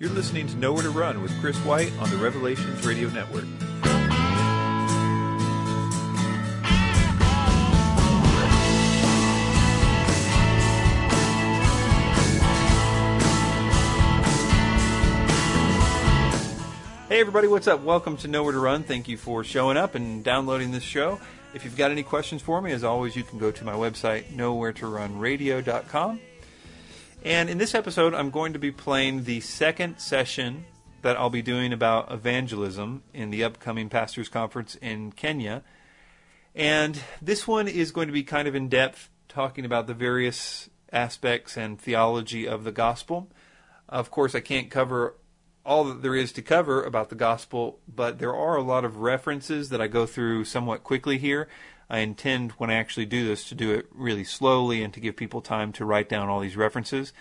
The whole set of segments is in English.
You're listening to Nowhere to Run with Chris White on the Revelations Radio Network. Hey everybody, what's up? Welcome to Nowhere to Run. Thank you for showing up and downloading this show. If you've got any questions for me, as always, you can go to my website, nowheretorunradio.com. And in this episode, I'm going to be playing the second session that I'll be doing about evangelism in the upcoming pastors' conference in Kenya. And this one is going to be kind of in depth, talking about the various aspects and theology of the gospel. Of course, I can't cover all that there is to cover about the gospel, but there are a lot of references that I go through somewhat quickly here. I intend, when I actually do this, to do it really slowly and to give people time to write down all these references.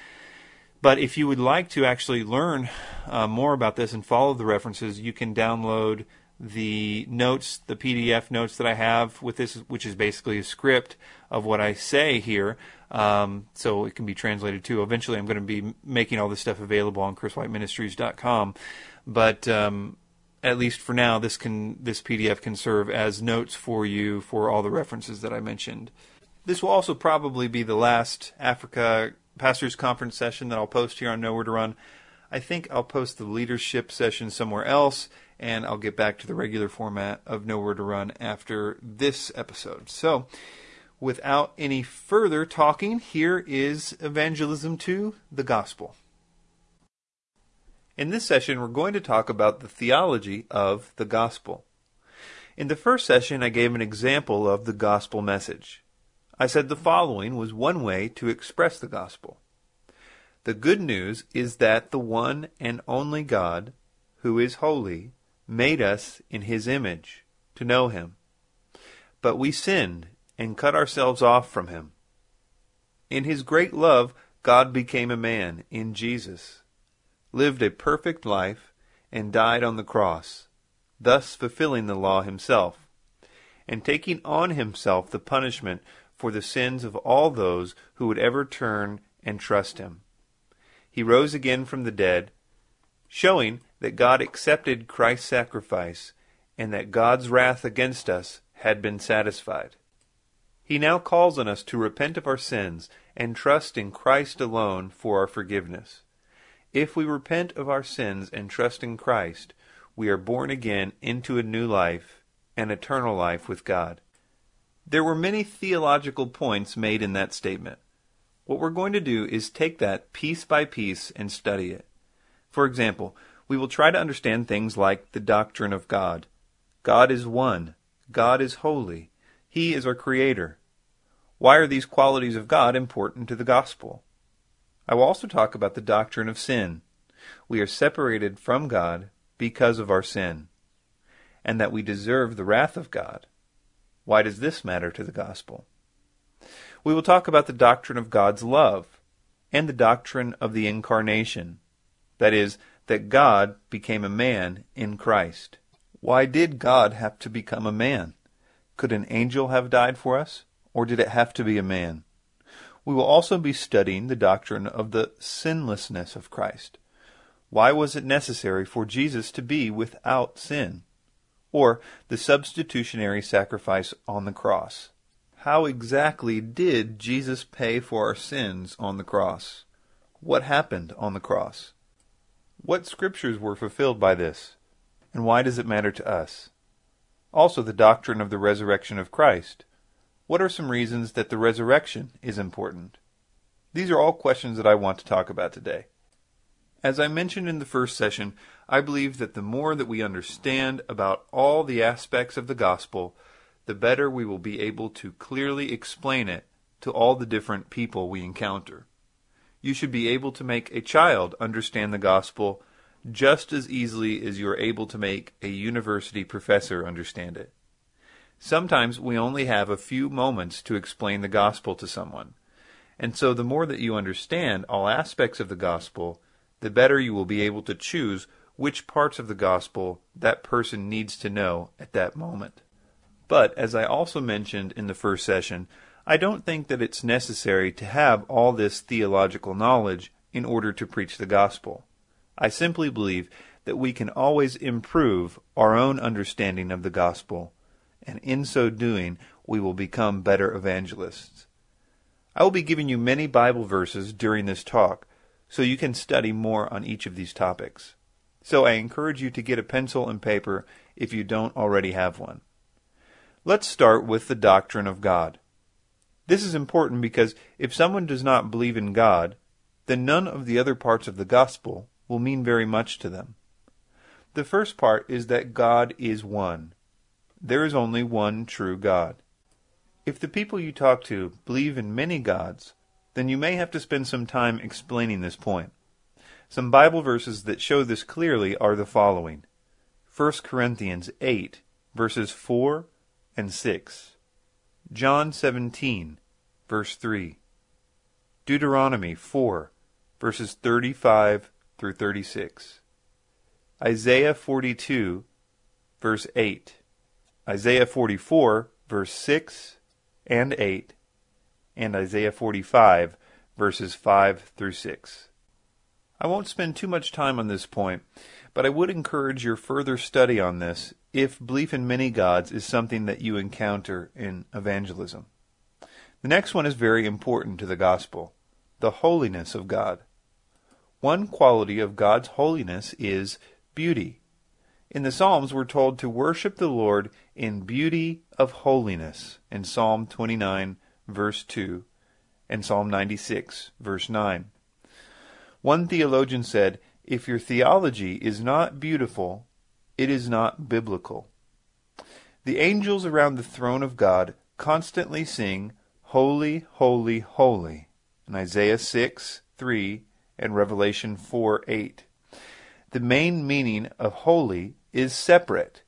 But if you would like to actually learn uh, more about this and follow the references, you can download the notes, the PDF notes that I have with this, which is basically a script of what I say here. Um, so it can be translated too. Eventually, I'm going to be making all this stuff available on chriswhiteministries.com. But um, at least for now, this can this PDF can serve as notes for you for all the references that I mentioned. This will also probably be the last Africa Pastors Conference session that I'll post here on Nowhere to Run. I think I'll post the leadership session somewhere else, and I'll get back to the regular format of Nowhere to Run after this episode. So, without any further talking, here is Evangelism to the Gospel. In this session, we're going to talk about the theology of the gospel. In the first session, I gave an example of the gospel message. I said the following was one way to express the gospel. The good news is that the one and only God, who is holy, made us in his image to know him. But we sinned and cut ourselves off from him. In his great love, God became a man in Jesus lived a perfect life, and died on the cross, thus fulfilling the law himself, and taking on himself the punishment for the sins of all those who would ever turn and trust him. He rose again from the dead, showing that God accepted Christ's sacrifice and that God's wrath against us had been satisfied. He now calls on us to repent of our sins and trust in Christ alone for our forgiveness. If we repent of our sins and trust in Christ, we are born again into a new life, an eternal life with God. There were many theological points made in that statement. What we're going to do is take that piece by piece and study it. For example, we will try to understand things like the doctrine of God. God is one. God is holy. He is our Creator. Why are these qualities of God important to the gospel? I will also talk about the doctrine of sin. We are separated from God because of our sin, and that we deserve the wrath of God. Why does this matter to the gospel? We will talk about the doctrine of God's love and the doctrine of the incarnation. That is, that God became a man in Christ. Why did God have to become a man? Could an angel have died for us, or did it have to be a man? We will also be studying the doctrine of the sinlessness of Christ. Why was it necessary for Jesus to be without sin? Or the substitutionary sacrifice on the cross. How exactly did Jesus pay for our sins on the cross? What happened on the cross? What scriptures were fulfilled by this? And why does it matter to us? Also, the doctrine of the resurrection of Christ. What are some reasons that the resurrection is important? These are all questions that I want to talk about today. As I mentioned in the first session, I believe that the more that we understand about all the aspects of the gospel, the better we will be able to clearly explain it to all the different people we encounter. You should be able to make a child understand the gospel just as easily as you are able to make a university professor understand it. Sometimes we only have a few moments to explain the gospel to someone. And so the more that you understand all aspects of the gospel, the better you will be able to choose which parts of the gospel that person needs to know at that moment. But, as I also mentioned in the first session, I don't think that it's necessary to have all this theological knowledge in order to preach the gospel. I simply believe that we can always improve our own understanding of the gospel, and in so doing, we will become better evangelists. I will be giving you many Bible verses during this talk, so you can study more on each of these topics. So I encourage you to get a pencil and paper if you don't already have one. Let's start with the doctrine of God. This is important because if someone does not believe in God, then none of the other parts of the gospel will mean very much to them. The first part is that God is one. There is only one true God. If the people you talk to believe in many gods, then you may have to spend some time explaining this point. Some Bible verses that show this clearly are the following. 1 Corinthians 8, verses 4 and 6, John 17, verse 3, Deuteronomy 4, verses 35 through 36, Isaiah 42, verse 8, Isaiah 44, verse 6 and 8, and Isaiah 45, verses 5 through 6. I won't spend too much time on this point, but I would encourage your further study on this if belief in many gods is something that you encounter in evangelism. The next one is very important to the gospel the holiness of God. One quality of God's holiness is beauty. In the Psalms, we're told to worship the Lord in beauty of holiness in Psalm 29, verse 2, and Psalm 96, verse 9. One theologian said, If your theology is not beautiful, it is not biblical. The angels around the throne of God constantly sing, Holy, holy, holy, in Isaiah 6, 3, and Revelation 4, 8. The main meaning of holy is separate.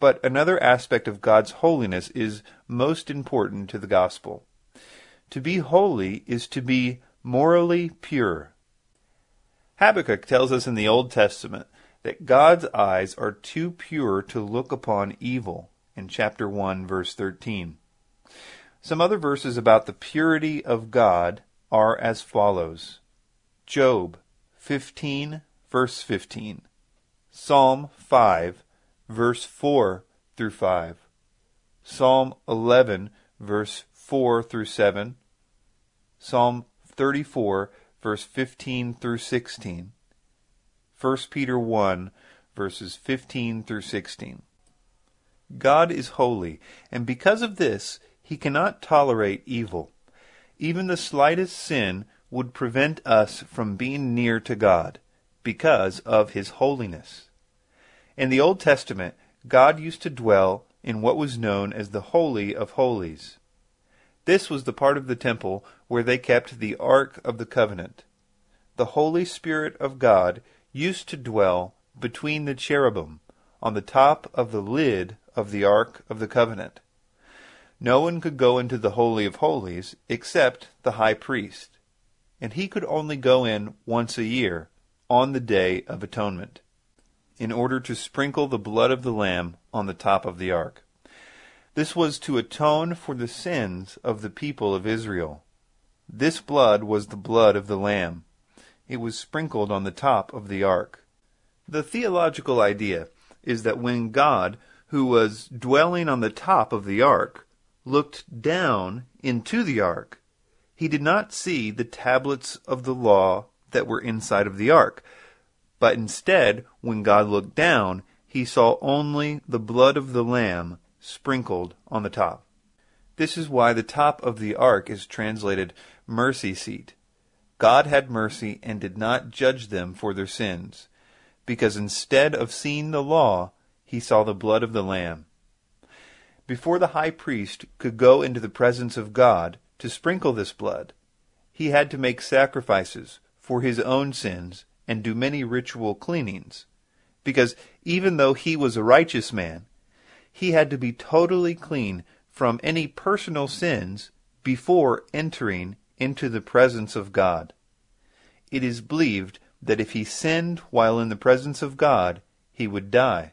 But another aspect of God's holiness is most important to the gospel. To be holy is to be morally pure. Habakkuk tells us in the Old Testament that God's eyes are too pure to look upon evil in chapter 1 verse 13. Some other verses about the purity of God are as follows. Job 15 verse 15. Psalm 5 verse 4 through 5. Psalm 11 verse 4 through 7. Psalm 34 verse 15 through 16. 1 Peter 1, verses 15 through 16. God is holy, and because of this, he cannot tolerate evil. Even the slightest sin would prevent us from being near to God because of his holiness. In the Old Testament, God used to dwell in what was known as the Holy of Holies. This was the part of the temple where they kept the Ark of the Covenant. The Holy Spirit of God used to dwell between the cherubim on the top of the lid of the Ark of the Covenant. No one could go into the Holy of Holies except the high priest, and he could only go in once a year on the Day of Atonement in order to sprinkle the blood of the Lamb on the top of the ark. This was to atone for the sins of the people of Israel. This blood was the blood of the Lamb it was sprinkled on the top of the ark. The theological idea is that when God, who was dwelling on the top of the ark, looked down into the ark, he did not see the tablets of the law that were inside of the ark, but instead, when God looked down, he saw only the blood of the Lamb sprinkled on the top. This is why the top of the ark is translated mercy seat. God had mercy and did not judge them for their sins, because instead of seeing the law, he saw the blood of the Lamb. Before the high priest could go into the presence of God to sprinkle this blood, he had to make sacrifices for his own sins and do many ritual cleanings, because even though he was a righteous man, he had to be totally clean from any personal sins before entering into the presence of God. It is believed that if he sinned while in the presence of God, he would die.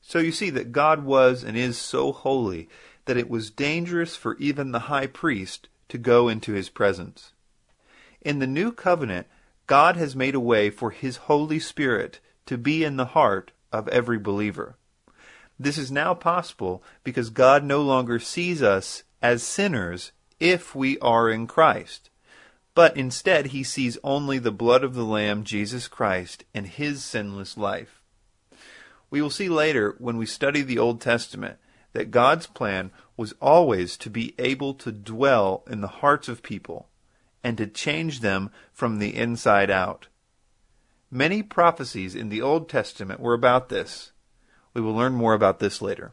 So you see that God was and is so holy that it was dangerous for even the high priest to go into his presence. In the new covenant, God has made a way for His Holy Spirit to be in the heart of every believer. This is now possible because God no longer sees us as sinners if we are in Christ, but instead He sees only the blood of the Lamb, Jesus Christ, and His sinless life. We will see later when we study the Old Testament that God's plan was always to be able to dwell in the hearts of people and to change them from the inside out. Many prophecies in the Old Testament were about this. We will learn more about this later.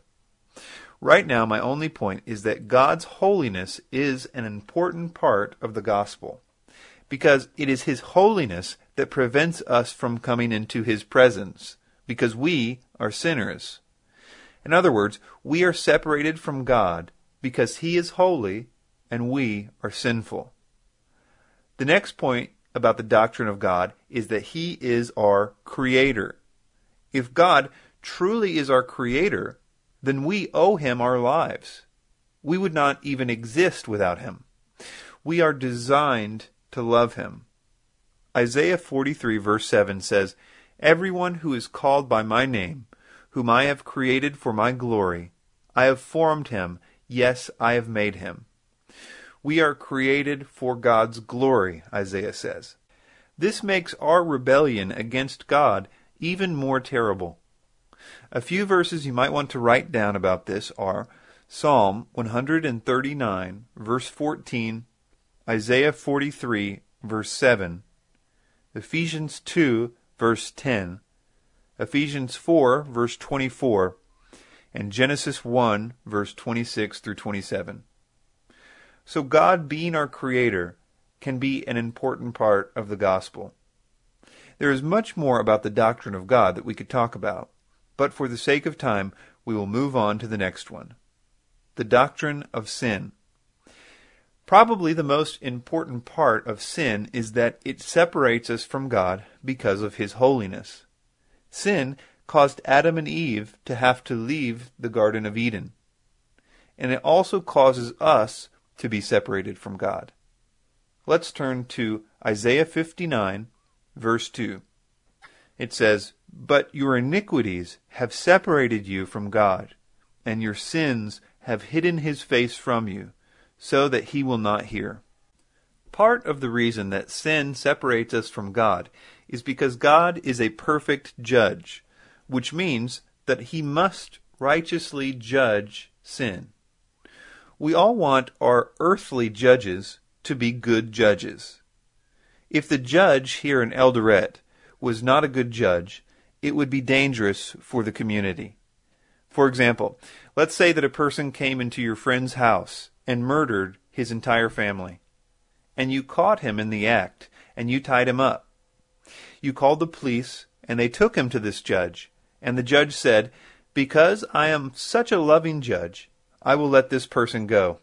Right now, my only point is that God's holiness is an important part of the gospel because it is His holiness that prevents us from coming into His presence because we are sinners. In other words, we are separated from God because He is holy and we are sinful. The next point about the doctrine of God is that He is our Creator. If God truly is our Creator, then we owe Him our lives. We would not even exist without Him. We are designed to love Him. Isaiah 43 verse 7 says, Everyone who is called by my name, whom I have created for my glory, I have formed him, yes, I have made him. We are created for God's glory, Isaiah says. This makes our rebellion against God even more terrible. A few verses you might want to write down about this are Psalm 139, verse 14, Isaiah 43, verse 7, Ephesians 2, verse 10, Ephesians 4, verse 24, and Genesis 1, verse 26 through 27. So God being our creator can be an important part of the gospel. There is much more about the doctrine of God that we could talk about, but for the sake of time, we will move on to the next one. The doctrine of sin. Probably the most important part of sin is that it separates us from God because of His holiness. Sin caused Adam and Eve to have to leave the Garden of Eden. And it also causes us to be separated from God. Let's turn to Isaiah 59, verse 2. It says, But your iniquities have separated you from God, and your sins have hidden his face from you, so that he will not hear. Part of the reason that sin separates us from God is because God is a perfect judge, which means that he must righteously judge sin. We all want our earthly judges to be good judges. If the judge here in Eldoret was not a good judge, it would be dangerous for the community. For example, let's say that a person came into your friend's house and murdered his entire family, and you caught him in the act, and you tied him up. You called the police, and they took him to this judge, and the judge said, Because I am such a loving judge, I will let this person go.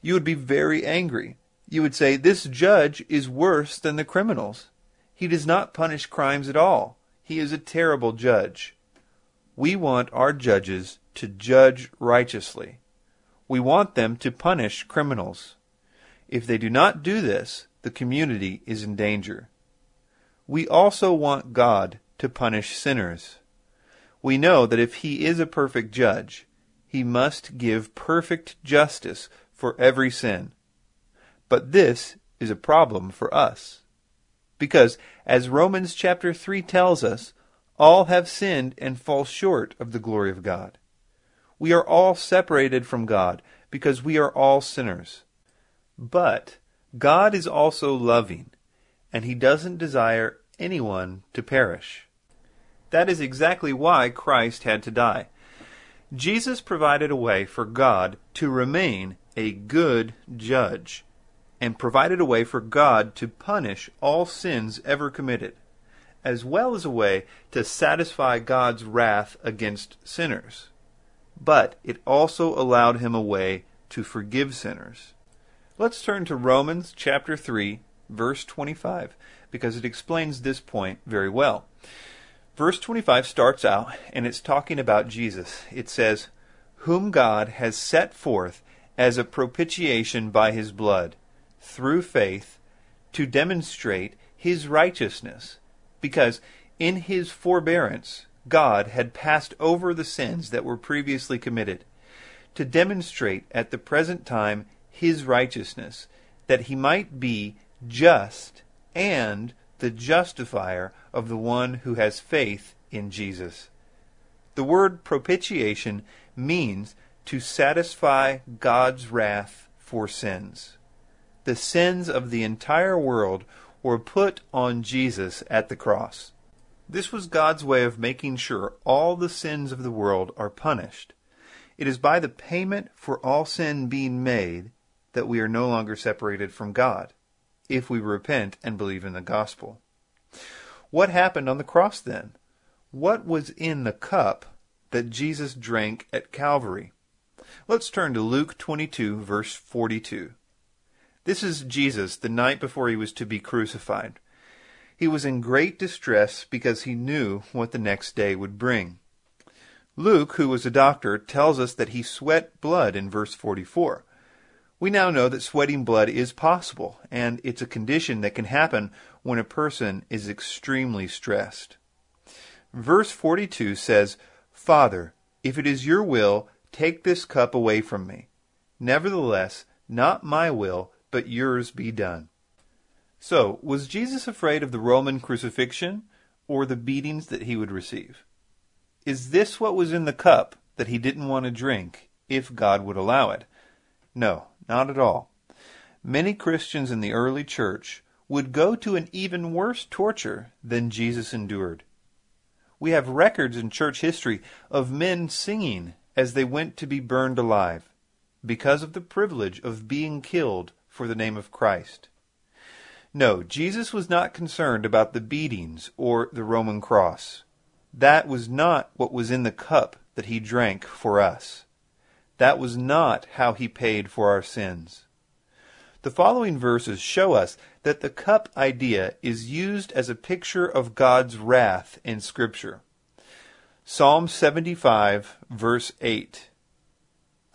You would be very angry. You would say, This judge is worse than the criminals. He does not punish crimes at all. He is a terrible judge. We want our judges to judge righteously. We want them to punish criminals. If they do not do this, the community is in danger. We also want God to punish sinners. We know that if He is a perfect judge, he must give perfect justice for every sin. But this is a problem for us. Because, as Romans chapter 3 tells us, all have sinned and fall short of the glory of God. We are all separated from God because we are all sinners. But God is also loving, and He doesn't desire anyone to perish. That is exactly why Christ had to die. Jesus provided a way for God to remain a good judge and provided a way for God to punish all sins ever committed, as well as a way to satisfy God's wrath against sinners. But it also allowed him a way to forgive sinners. Let's turn to Romans chapter 3, verse 25, because it explains this point very well. Verse 25 starts out and it's talking about Jesus. It says, Whom God has set forth as a propitiation by his blood, through faith, to demonstrate his righteousness, because in his forbearance God had passed over the sins that were previously committed, to demonstrate at the present time his righteousness, that he might be just and the justifier of the one who has faith in Jesus. The word propitiation means to satisfy God's wrath for sins. The sins of the entire world were put on Jesus at the cross. This was God's way of making sure all the sins of the world are punished. It is by the payment for all sin being made that we are no longer separated from God, if we repent and believe in the gospel. What happened on the cross then? What was in the cup that Jesus drank at Calvary? Let's turn to Luke 22, verse 42. This is Jesus the night before he was to be crucified. He was in great distress because he knew what the next day would bring. Luke, who was a doctor, tells us that he sweat blood in verse 44. We now know that sweating blood is possible, and it's a condition that can happen when a person is extremely stressed. Verse 42 says, Father, if it is your will, take this cup away from me. Nevertheless, not my will, but yours be done. So, was Jesus afraid of the Roman crucifixion or the beatings that he would receive? Is this what was in the cup that he didn't want to drink if God would allow it? No, not at all. Many Christians in the early church would go to an even worse torture than Jesus endured. We have records in church history of men singing as they went to be burned alive because of the privilege of being killed for the name of Christ. No, Jesus was not concerned about the beatings or the Roman cross. That was not what was in the cup that he drank for us. That was not how he paid for our sins. The following verses show us that the cup idea is used as a picture of God's wrath in Scripture. Psalm 75, verse 8.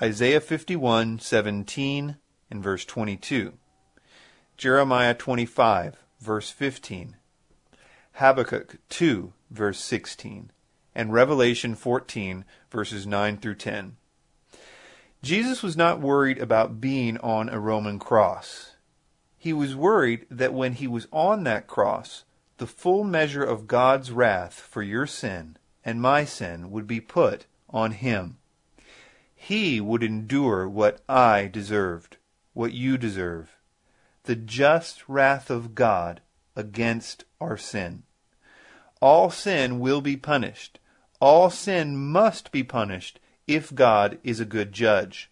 Isaiah 51, 17, and verse 22. Jeremiah 25, verse 15. Habakkuk 2, verse 16. And Revelation 14, verses 9 through 10. Jesus was not worried about being on a Roman cross. He was worried that when he was on that cross, the full measure of God's wrath for your sin and my sin would be put on him. He would endure what I deserved what you deserve the just wrath of God against our sin. All sin will be punished. All sin must be punished if God is a good judge.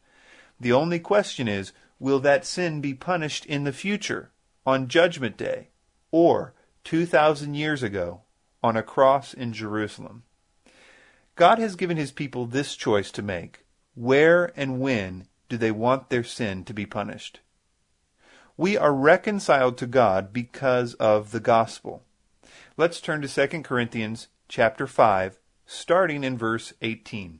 The only question is will that sin be punished in the future, on Judgment Day, or 2,000 years ago, on a cross in Jerusalem? God has given his people this choice to make where and when do they want their sin to be punished? We are reconciled to God because of the gospel. Let's turn to 2 Corinthians chapter 5, starting in verse 18.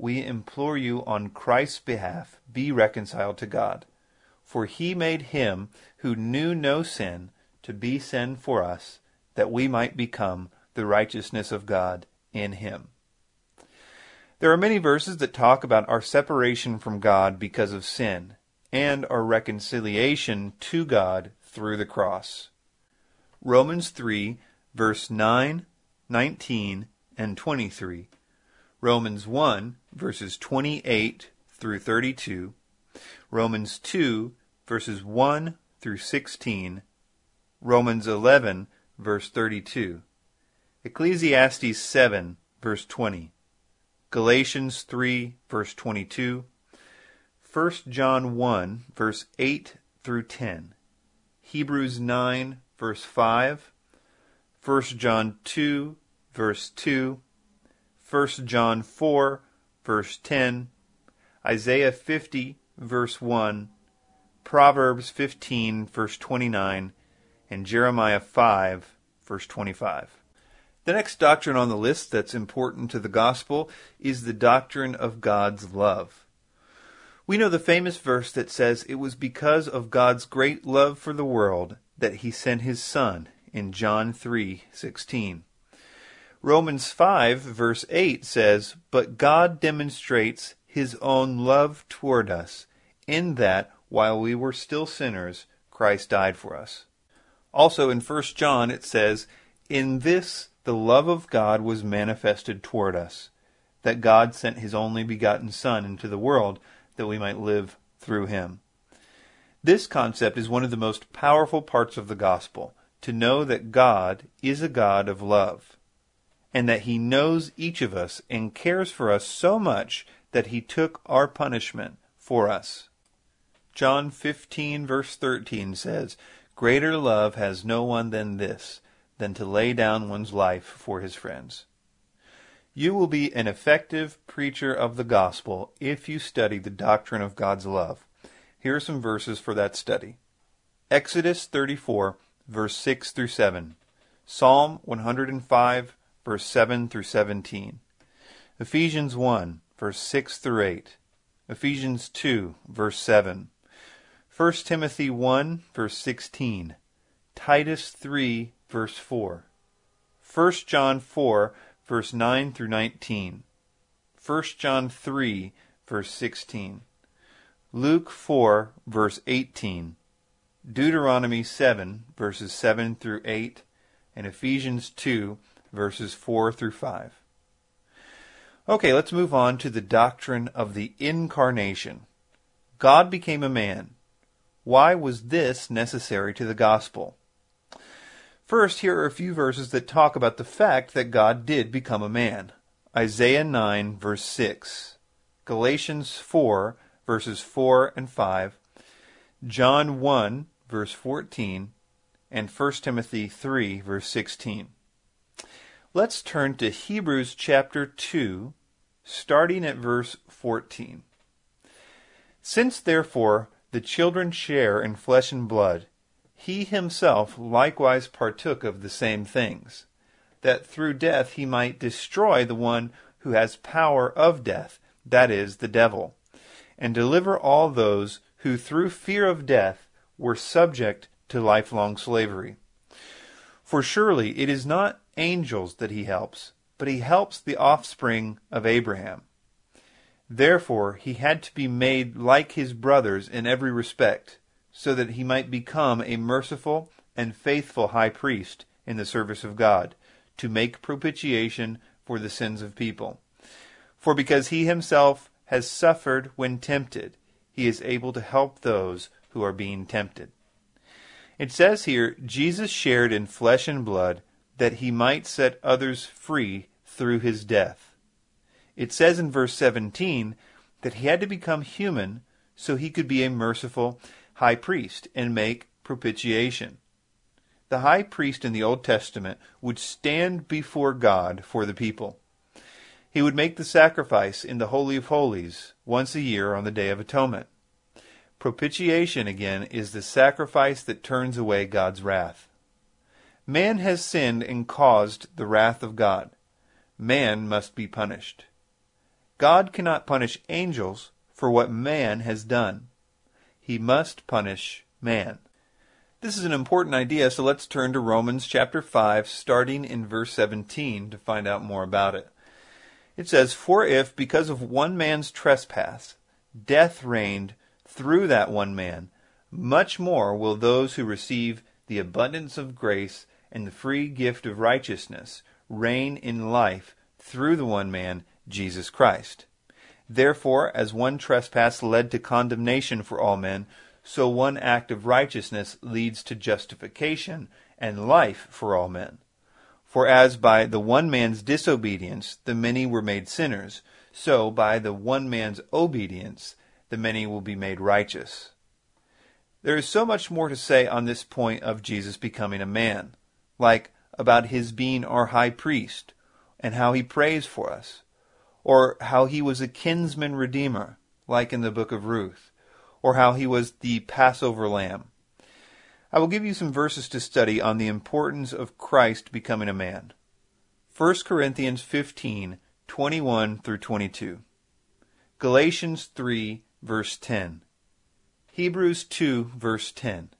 We implore you on Christ's behalf, be reconciled to God. For he made him who knew no sin to be sin for us, that we might become the righteousness of God in him. There are many verses that talk about our separation from God because of sin and our reconciliation to God through the cross. Romans 3, verse 9, 19, and 23. Romans 1, verses 28 through 32. Romans 2, verses 1 through 16. Romans 11, verse 32. Ecclesiastes 7, verse 20. Galatians 3, verse 22, 1 John 1, verse 8 through 10, Hebrews 9, verse 5, 1 John 2, verse 2, 1 John 4, verse 10, Isaiah 50, verse 1, Proverbs 15, verse 29, and Jeremiah 5, verse 25. The next doctrine on the list that's important to the gospel is the doctrine of God's love. We know the famous verse that says it was because of God's great love for the world that he sent his son in John 3:16. Romans 5 verse 8 says, "But God demonstrates his own love toward us in that while we were still sinners, Christ died for us." Also in 1 John it says, "In this the love of God was manifested toward us, that God sent his only begotten Son into the world that we might live through him. This concept is one of the most powerful parts of the gospel, to know that God is a God of love, and that he knows each of us and cares for us so much that he took our punishment for us. John 15 verse 13 says, Greater love has no one than this, than to lay down one's life for his friends. You will be an effective preacher of the gospel if you study the doctrine of God's love. Here are some verses for that study. Exodus 34, verse 6 through 7. Psalm 105, verse 7 through 17. Ephesians 1, verse 6 through 8. Ephesians 2, verse 7. 1 Timothy 1, verse 16. Titus 3, verse 4. 1 John 4, verse 9 through 19. 1 John 3, verse 16. Luke 4, verse 18. Deuteronomy 7, verses 7 through 8. And Ephesians 2, verses 4 through 5. Okay, let's move on to the doctrine of the incarnation. God became a man. Why was this necessary to the gospel? First, here are a few verses that talk about the fact that God did become a man. Isaiah 9, verse 6. Galatians 4, verses 4 and 5. John 1, verse 14. And 1 Timothy 3, verse 16. Let's turn to Hebrews chapter 2, starting at verse 14. Since therefore the children share in flesh and blood, he himself likewise partook of the same things, that through death he might destroy the one who has power of death, that is, the devil, and deliver all those who through fear of death were subject to lifelong slavery. For surely it is not angels that he helps, but he helps the offspring of Abraham. Therefore he had to be made like his brothers in every respect so that he might become a merciful and faithful high priest in the service of God, to make propitiation for the sins of people. For because he himself has suffered when tempted, he is able to help those who are being tempted. It says here, Jesus shared in flesh and blood that he might set others free through his death. It says in verse 17 that he had to become human so he could be a merciful high priest and make propitiation. The high priest in the Old Testament would stand before God for the people. He would make the sacrifice in the Holy of Holies once a year on the Day of Atonement. Propitiation, again, is the sacrifice that turns away God's wrath. Man has sinned and caused the wrath of God. Man must be punished. God cannot punish angels for what man has done he must punish man. This is an important idea, so let's turn to Romans chapter 5, starting in verse 17 to find out more about it. It says, For if, because of one man's trespass, death reigned through that one man, much more will those who receive the abundance of grace and the free gift of righteousness reign in life through the one man, Jesus Christ. Therefore, as one trespass led to condemnation for all men, so one act of righteousness leads to justification and life for all men. For as by the one man's disobedience the many were made sinners, so by the one man's obedience the many will be made righteous. There is so much more to say on this point of Jesus becoming a man. Like, about his being our high priest and how he prays for us, or how he was a kinsman redeemer, like in the book of Ruth, or how he was the Passover lamb. I will give you some verses to study on the importance of Christ becoming a man. 1 Corinthians 15, 21 through 22. Galatians 3, verse 10. Hebrews 2, verse 10.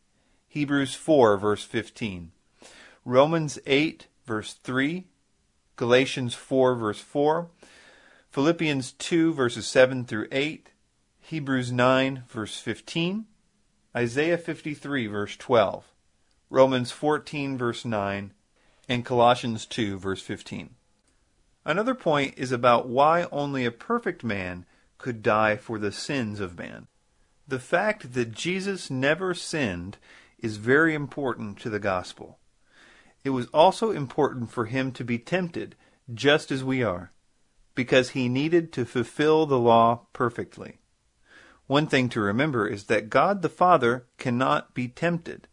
Hebrews 4, verse 15. Romans 8, verse 3. Galatians 4, verse 4. Philippians 2, verses 7 through 8. Hebrews 9, verse 15. Isaiah 53, verse 12. Romans 14, verse 9. And Colossians 2, verse 15. Another point is about why only a perfect man could die for the sins of man. The fact that Jesus never sinned is very important to the gospel. It was also important for him to be tempted, just as we are, because he needed to fulfill the law perfectly. One thing to remember is that God the Father cannot be tempted.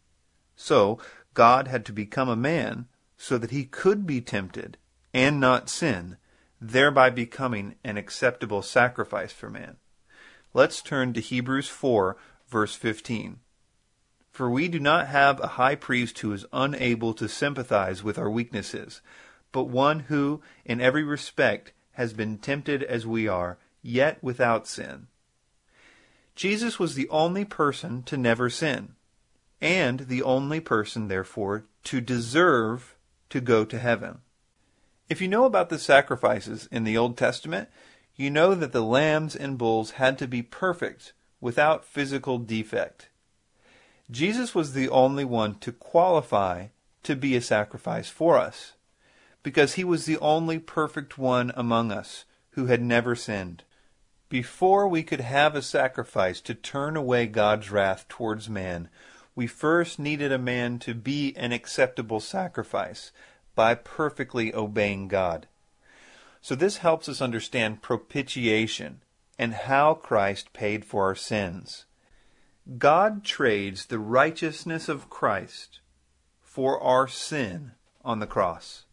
So, God had to become a man so that he could be tempted and not sin, thereby becoming an acceptable sacrifice for man. Let's turn to Hebrews 4, verse 15. For we do not have a high priest who is unable to sympathize with our weaknesses, but one who, in every respect, has been tempted as we are, yet without sin. Jesus was the only person to never sin, and the only person, therefore, to deserve to go to heaven. If you know about the sacrifices in the Old Testament, you know that the lambs and bulls had to be perfect, without physical defect. Jesus was the only one to qualify to be a sacrifice for us, because he was the only perfect one among us who had never sinned. Before we could have a sacrifice to turn away God's wrath towards man, we first needed a man to be an acceptable sacrifice by perfectly obeying God. So this helps us understand propitiation and how Christ paid for our sins. God trades the righteousness of Christ for our sin on the cross.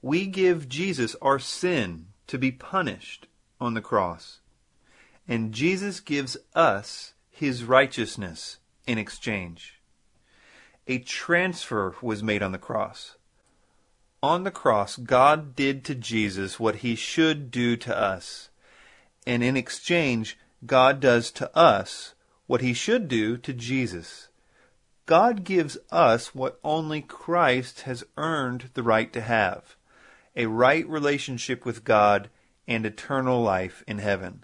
We give Jesus our sin to be punished on the cross. And Jesus gives us his righteousness in exchange. A transfer was made on the cross. On the cross, God did to Jesus what he should do to us. And in exchange, God does to us what he should do to Jesus. God gives us what only Christ has earned the right to have a right relationship with God and eternal life in heaven.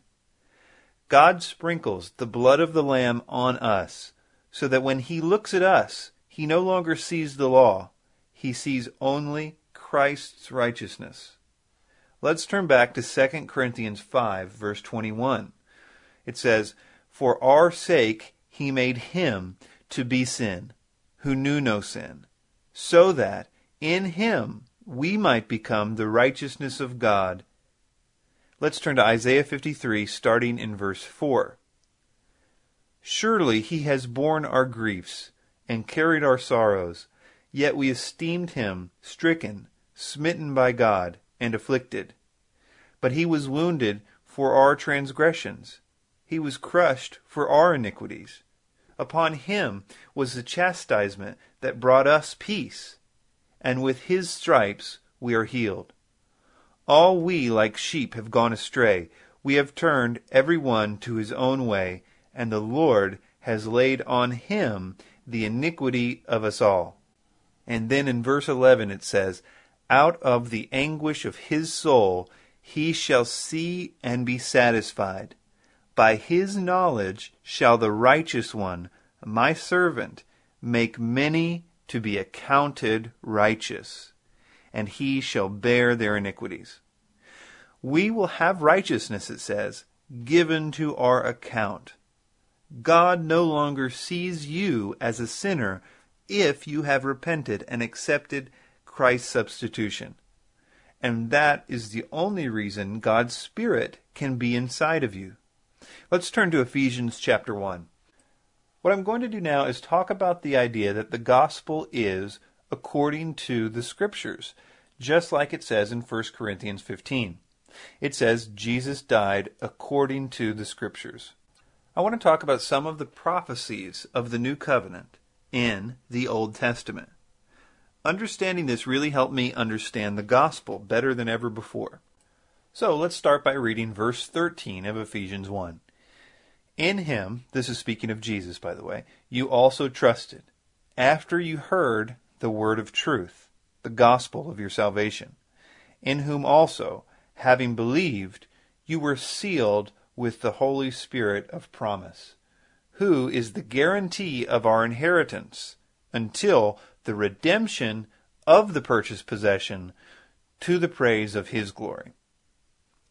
God sprinkles the blood of the Lamb on us so that when he looks at us, he no longer sees the law, he sees only Christ's righteousness. Let's turn back to 2 Corinthians 5, verse 21. It says, for our sake he made him to be sin, who knew no sin, so that in him we might become the righteousness of God. Let's turn to Isaiah 53, starting in verse 4. Surely he has borne our griefs and carried our sorrows, yet we esteemed him stricken, smitten by God, and afflicted. But he was wounded for our transgressions he was crushed for our iniquities. Upon him was the chastisement that brought us peace, and with his stripes we are healed. All we like sheep have gone astray. We have turned every one to his own way, and the Lord has laid on him the iniquity of us all. And then in verse 11 it says, Out of the anguish of his soul he shall see and be satisfied. By his knowledge shall the righteous one, my servant, make many to be accounted righteous, and he shall bear their iniquities. We will have righteousness, it says, given to our account. God no longer sees you as a sinner if you have repented and accepted Christ's substitution. And that is the only reason God's Spirit can be inside of you. Let's turn to Ephesians chapter 1. What I'm going to do now is talk about the idea that the gospel is according to the Scriptures, just like it says in 1 Corinthians 15. It says Jesus died according to the Scriptures. I want to talk about some of the prophecies of the New Covenant in the Old Testament. Understanding this really helped me understand the gospel better than ever before. So let's start by reading verse 13 of Ephesians 1. In him, this is speaking of Jesus, by the way, you also trusted, after you heard the word of truth, the gospel of your salvation, in whom also, having believed, you were sealed with the Holy Spirit of promise, who is the guarantee of our inheritance until the redemption of the purchased possession to the praise of his glory.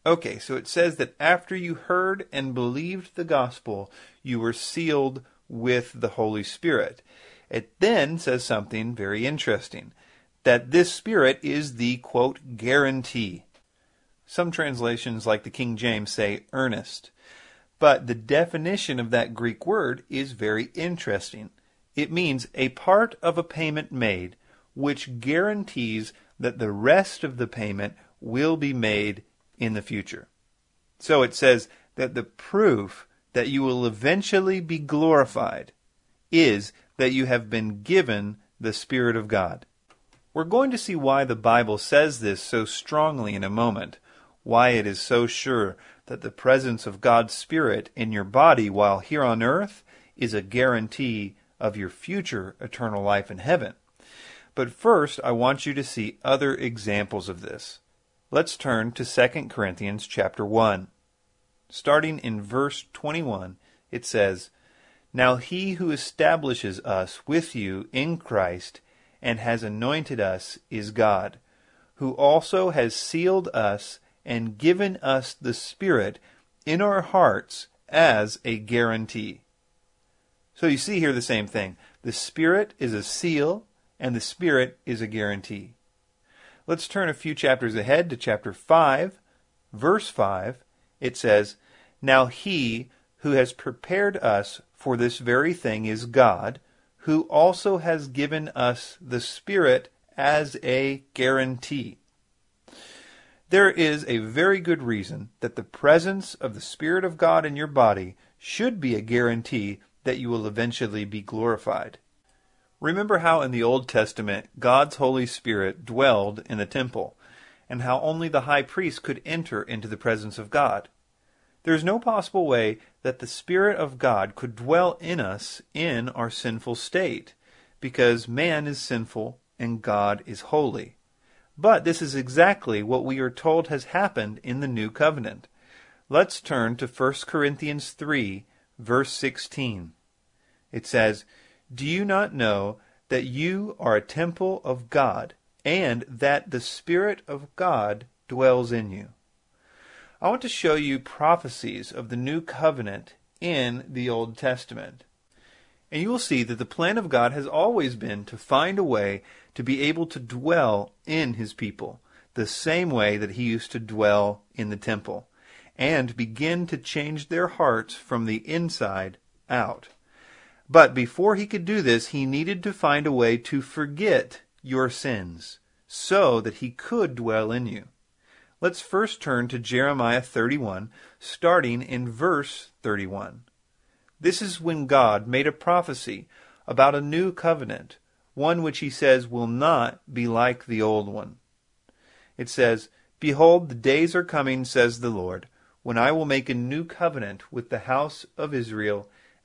Okay, so it says that after you heard and believed the gospel, you were sealed with the Holy Spirit. It then says something very interesting that this Spirit is the, quote, guarantee. Some translations, like the King James, say earnest. But the definition of that Greek word is very interesting. It means a part of a payment made which guarantees that the rest of the payment will be made in the future. So it says that the proof that you will eventually be glorified is that you have been given the Spirit of God. We're going to see why the Bible says this so strongly in a moment, why it is so sure that the presence of God's Spirit in your body while here on earth is a guarantee of your future eternal life in heaven. But first, I want you to see other examples of this. Let's turn to 2 Corinthians chapter 1. Starting in verse 21, it says, Now he who establishes us with you in Christ and has anointed us is God, who also has sealed us and given us the Spirit in our hearts as a guarantee. So you see here the same thing. The Spirit is a seal, and the Spirit is a guarantee. Let's turn a few chapters ahead to chapter 5, verse 5. It says, Now he who has prepared us for this very thing is God, who also has given us the Spirit as a guarantee. There is a very good reason that the presence of the Spirit of God in your body should be a guarantee that you will eventually be glorified. Remember how in the Old Testament God's Holy Spirit dwelled in the temple, and how only the high priest could enter into the presence of God. There is no possible way that the Spirit of God could dwell in us in our sinful state, because man is sinful and God is holy. But this is exactly what we are told has happened in the new covenant. Let's turn to 1 Corinthians 3, verse 16. It says, do you not know that you are a temple of God, and that the Spirit of God dwells in you? I want to show you prophecies of the new covenant in the Old Testament. And you will see that the plan of God has always been to find a way to be able to dwell in his people, the same way that he used to dwell in the temple, and begin to change their hearts from the inside out. But before he could do this, he needed to find a way to forget your sins so that he could dwell in you. Let's first turn to Jeremiah 31, starting in verse 31. This is when God made a prophecy about a new covenant, one which he says will not be like the old one. It says, Behold, the days are coming, says the Lord, when I will make a new covenant with the house of Israel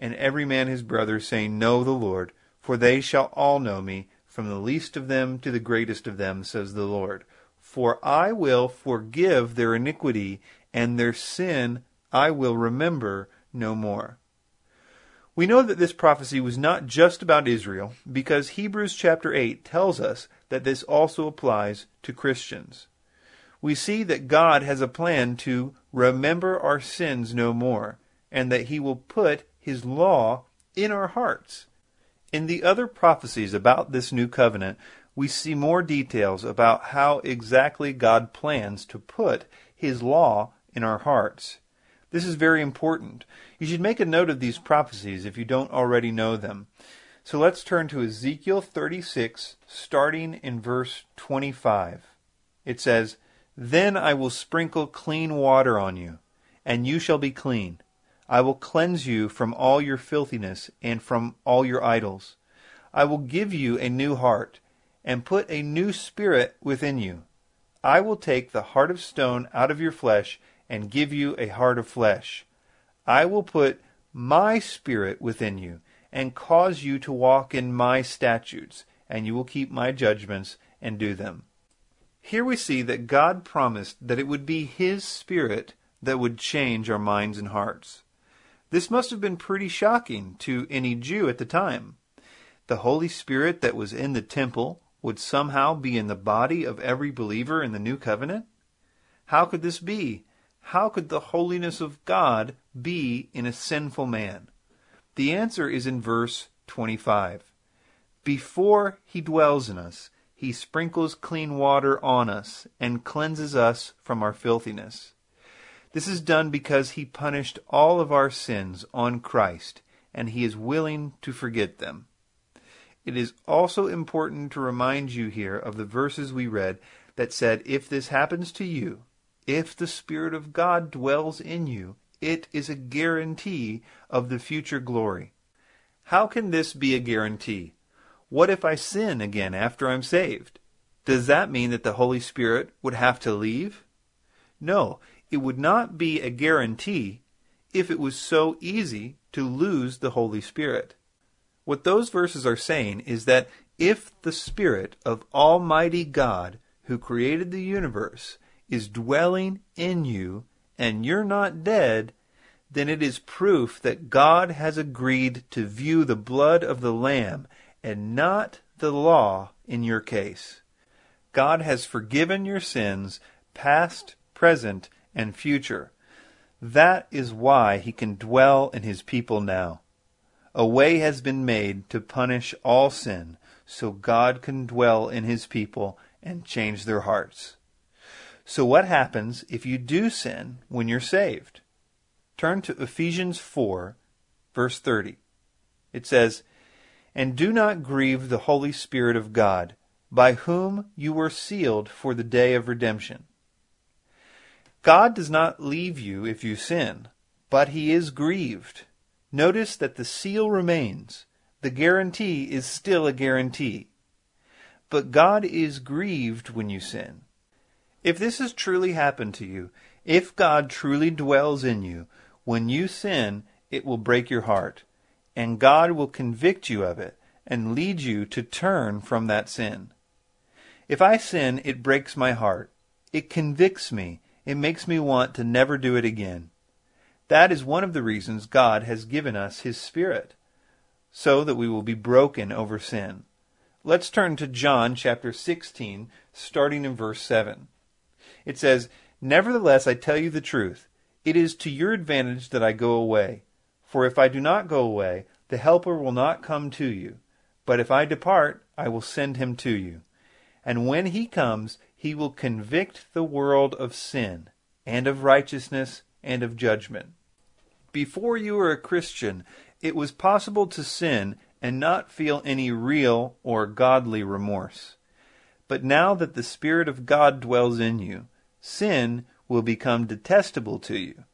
and every man his brother, saying, Know the Lord, for they shall all know me, from the least of them to the greatest of them, says the Lord. For I will forgive their iniquity, and their sin I will remember no more. We know that this prophecy was not just about Israel because Hebrews chapter 8 tells us that this also applies to Christians. We see that God has a plan to remember our sins no more and that he will put his law in our hearts. In the other prophecies about this new covenant, we see more details about how exactly God plans to put his law in our hearts. This is very important. You should make a note of these prophecies if you don't already know them. So let's turn to Ezekiel 36, starting in verse 25. It says, Then I will sprinkle clean water on you, and you shall be clean. I will cleanse you from all your filthiness and from all your idols. I will give you a new heart, and put a new spirit within you. I will take the heart of stone out of your flesh, and give you a heart of flesh. I will put my spirit within you, and cause you to walk in my statutes, and you will keep my judgments and do them. Here we see that God promised that it would be His Spirit that would change our minds and hearts. This must have been pretty shocking to any Jew at the time. The Holy Spirit that was in the temple would somehow be in the body of every believer in the new covenant? How could this be? how could the holiness of God be in a sinful man? The answer is in verse 25. Before he dwells in us, he sprinkles clean water on us and cleanses us from our filthiness. This is done because he punished all of our sins on Christ, and he is willing to forget them. It is also important to remind you here of the verses we read that said, If this happens to you, if the Spirit of God dwells in you, it is a guarantee of the future glory. How can this be a guarantee? What if I sin again after I'm saved? Does that mean that the Holy Spirit would have to leave? No, it would not be a guarantee if it was so easy to lose the Holy Spirit. What those verses are saying is that if the Spirit of Almighty God, who created the universe, is dwelling in you and you're not dead, then it is proof that God has agreed to view the blood of the Lamb and not the law in your case. God has forgiven your sins, past, present, and future. That is why he can dwell in his people now. A way has been made to punish all sin, so God can dwell in his people and change their hearts. So what happens if you do sin when you're saved? Turn to Ephesians 4, verse 30. It says, And do not grieve the Holy Spirit of God, by whom you were sealed for the day of redemption. God does not leave you if you sin, but he is grieved. Notice that the seal remains. The guarantee is still a guarantee. But God is grieved when you sin. If this has truly happened to you, if God truly dwells in you, when you sin, it will break your heart, and God will convict you of it and lead you to turn from that sin. If I sin, it breaks my heart. It convicts me. It makes me want to never do it again. That is one of the reasons God has given us His Spirit, so that we will be broken over sin. Let's turn to John chapter 16, starting in verse 7. It says, Nevertheless, I tell you the truth. It is to your advantage that I go away. For if I do not go away, the Helper will not come to you. But if I depart, I will send him to you. And when he comes, he will convict the world of sin, and of righteousness, and of judgment. Before you were a Christian, it was possible to sin and not feel any real or godly remorse. But now that the Spirit of God dwells in you, sin will become detestable to you.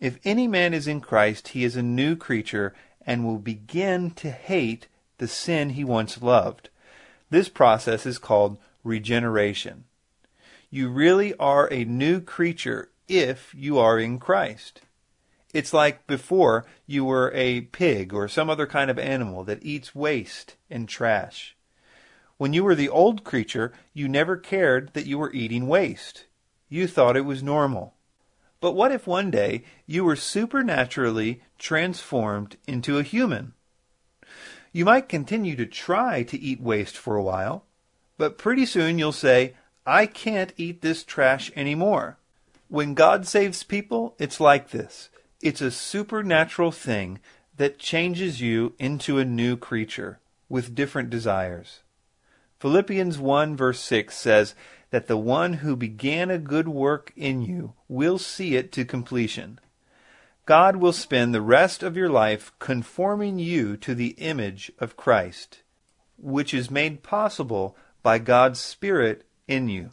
If any man is in Christ, he is a new creature and will begin to hate the sin he once loved. This process is called regeneration. You really are a new creature if you are in Christ. It's like before you were a pig or some other kind of animal that eats waste and trash. When you were the old creature, you never cared that you were eating waste. You thought it was normal. But what if one day you were supernaturally transformed into a human? You might continue to try to eat waste for a while, but pretty soon you'll say, I can't eat this trash anymore. When God saves people, it's like this. It's a supernatural thing that changes you into a new creature with different desires. Philippians 1 verse 6 says that the one who began a good work in you will see it to completion. God will spend the rest of your life conforming you to the image of Christ, which is made possible by God's Spirit in you.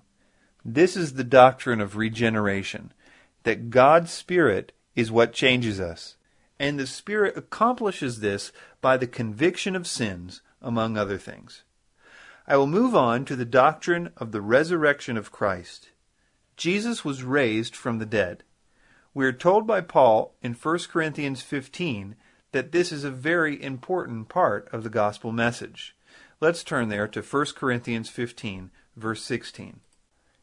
This is the doctrine of regeneration, that God's Spirit is what changes us. And the Spirit accomplishes this by the conviction of sins, among other things. I will move on to the doctrine of the resurrection of Christ. Jesus was raised from the dead. We are told by Paul in 1 Corinthians 15 that this is a very important part of the gospel message. Let's turn there to 1 Corinthians 15, verse 16.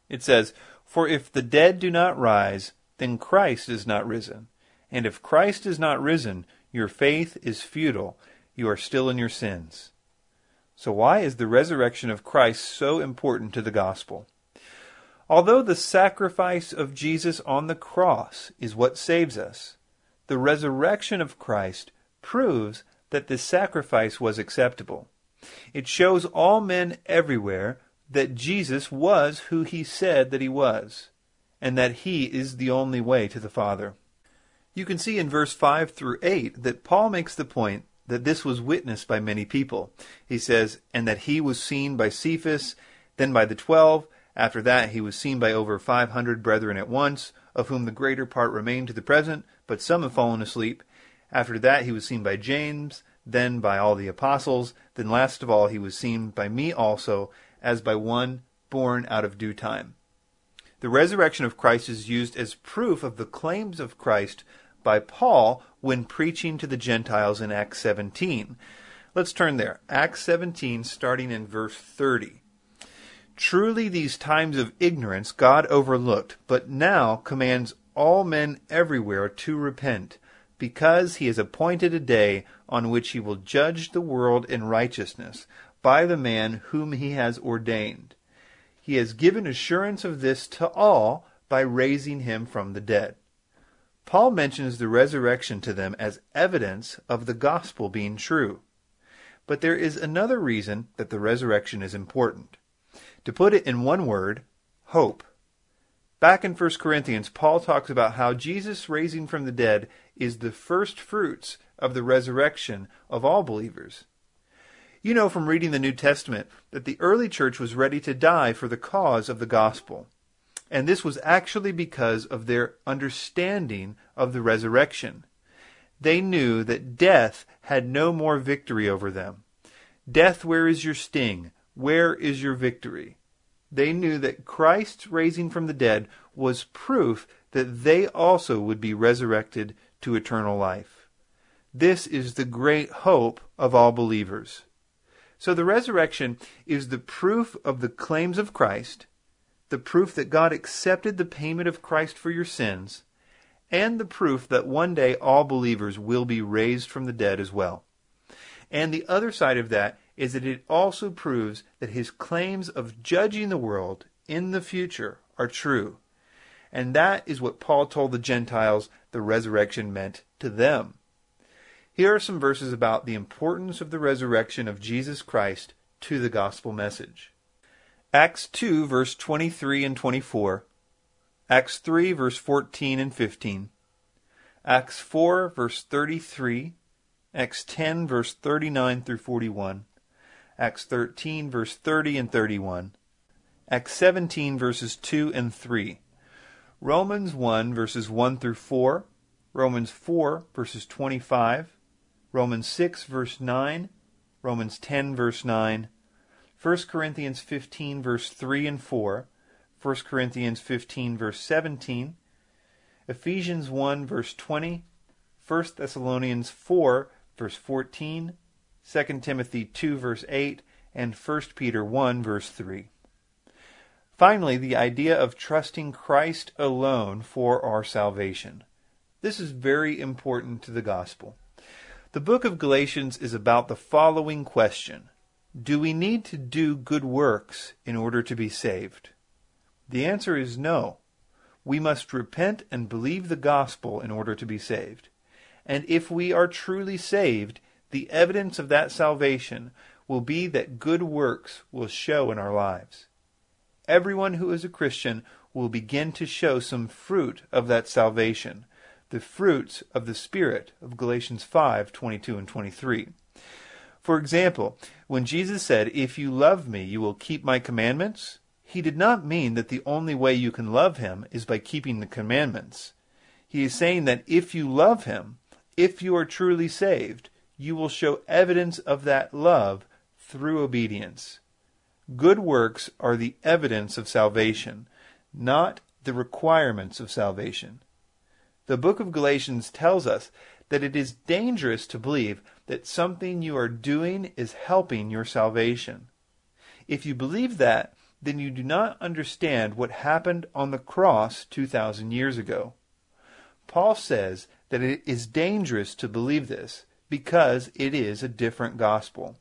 It says, For if the dead do not rise, then Christ is not risen. And if Christ is not risen, your faith is futile. You are still in your sins. So, why is the resurrection of Christ so important to the gospel? Although the sacrifice of Jesus on the cross is what saves us, the resurrection of Christ proves that this sacrifice was acceptable. It shows all men everywhere that Jesus was who he said that he was, and that he is the only way to the Father. You can see in verse 5 through 8 that Paul makes the point that this was witnessed by many people. He says, and that he was seen by Cephas, then by the twelve. After that, he was seen by over 500 brethren at once, of whom the greater part remain to the present, but some have fallen asleep. After that, he was seen by James, then by all the apostles. Then last of all, he was seen by me also, as by one born out of due time. The resurrection of Christ is used as proof of the claims of Christ by Paul when preaching to the Gentiles in Acts 17. Let's turn there. Acts 17, starting in verse 30. Truly, these times of ignorance God overlooked, but now commands all men everywhere to repent, because he has appointed a day on which he will judge the world in righteousness by the man whom he has ordained. He has given assurance of this to all by raising him from the dead. Paul mentions the resurrection to them as evidence of the gospel being true. But there is another reason that the resurrection is important. To put it in one word, hope. Back in 1 Corinthians, Paul talks about how Jesus raising from the dead is the first fruits of the resurrection of all believers. You know from reading the New Testament that the early church was ready to die for the cause of the gospel. And this was actually because of their understanding of the resurrection. They knew that death had no more victory over them. Death, where is your sting? Where is your victory? They knew that Christ's raising from the dead was proof that they also would be resurrected to eternal life. This is the great hope of all believers. So the resurrection is the proof of the claims of Christ, the proof that God accepted the payment of Christ for your sins, and the proof that one day all believers will be raised from the dead as well. And the other side of that is that it also proves that his claims of judging the world in the future are true. And that is what Paul told the Gentiles the resurrection meant to them. Here are some verses about the importance of the resurrection of Jesus Christ to the gospel message. Acts 2, verse 23 and 24. Acts 3, verse 14 and 15. Acts 4, verse 33. Acts 10, verse 39 through 41. Acts 13, verse 30 and 31. Acts 17, verses 2 and 3. Romans 1, verses 1 through 4. Romans 4, verses 25. Romans 6, verse 9, Romans 10, verse 9, 1 Corinthians 15, verse 3 and 4, 1 Corinthians 15, verse 17, Ephesians 1, verse 20, 1 Thessalonians 4, verse 14, 2 Timothy 2, verse 8, and 1 Peter 1, verse 3. Finally, the idea of trusting Christ alone for our salvation. This is very important to the gospel. The book of Galatians is about the following question Do we need to do good works in order to be saved? The answer is no. We must repent and believe the gospel in order to be saved. And if we are truly saved, the evidence of that salvation will be that good works will show in our lives everyone who is a Christian will begin to show some fruit of that salvation, the fruits of the Spirit of Galatians 5 22 and 23. For example, when Jesus said, If you love me, you will keep my commandments, he did not mean that the only way you can love him is by keeping the commandments. He is saying that if you love him, if you are truly saved, you will show evidence of that love through obedience. Good works are the evidence of salvation, not the requirements of salvation. The book of Galatians tells us that it is dangerous to believe that something you are doing is helping your salvation. If you believe that, then you do not understand what happened on the cross 2,000 years ago. Paul says that it is dangerous to believe this because it is a different gospel.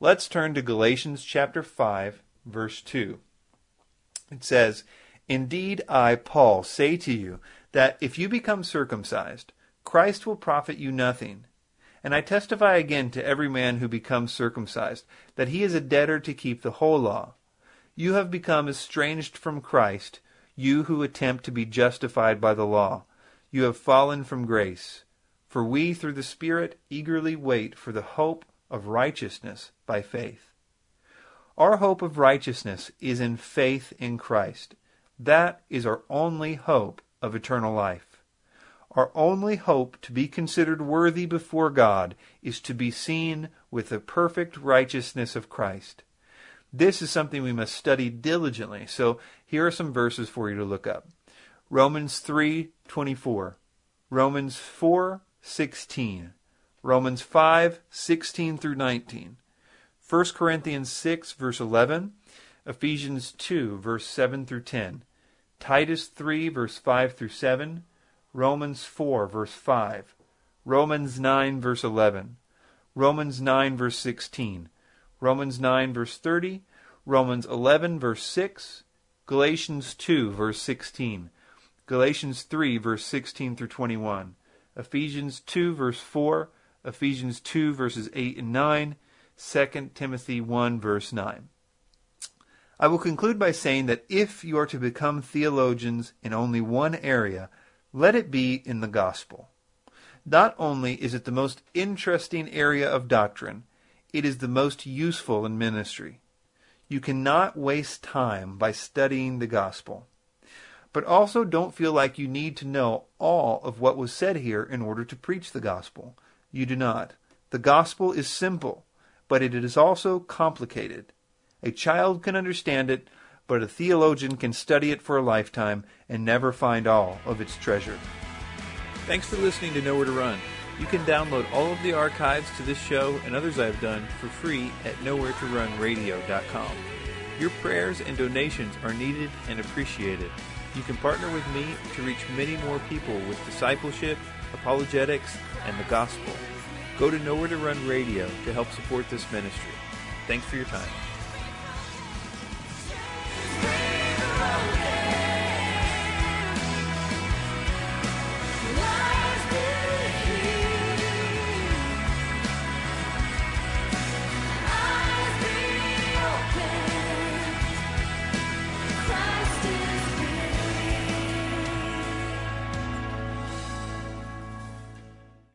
Let's turn to Galatians chapter 5, verse 2. It says, Indeed, I, Paul, say to you that if you become circumcised, Christ will profit you nothing. And I testify again to every man who becomes circumcised that he is a debtor to keep the whole law. You have become estranged from Christ, you who attempt to be justified by the law. You have fallen from grace. For we, through the Spirit, eagerly wait for the hope of righteousness by faith. Our hope of righteousness is in faith in Christ. That is our only hope of eternal life. Our only hope to be considered worthy before God is to be seen with the perfect righteousness of Christ. This is something we must study diligently. So here are some verses for you to look up. Romans 3:24, Romans 4:16, Romans 5:16 through 19. 1 Corinthians 6, verse 11. Ephesians 2, verse 7 through 10. Titus 3, verse 5 through 7. Romans 4, verse 5. Romans 9, verse 11. Romans 9, verse 16. Romans 9, verse 30. Romans 11, verse 6. Galatians 2, verse 16. Galatians 3, verse 16 through 21. Ephesians 2, verse 4. Ephesians 2 verses 8 and 9, 2 Timothy 1 verse 9. I will conclude by saying that if you are to become theologians in only one area, let it be in the gospel. Not only is it the most interesting area of doctrine, it is the most useful in ministry. You cannot waste time by studying the gospel. But also don't feel like you need to know all of what was said here in order to preach the gospel. You do not. The gospel is simple, but it is also complicated. A child can understand it, but a theologian can study it for a lifetime and never find all of its treasure. Thanks for listening to Nowhere to Run. You can download all of the archives to this show and others I've done for free at nowheretorunradio.com. Your prayers and donations are needed and appreciated. You can partner with me to reach many more people with discipleship apologetics, and the gospel. Go to Nowhere to Run Radio to help support this ministry. Thanks for your time. Yeah.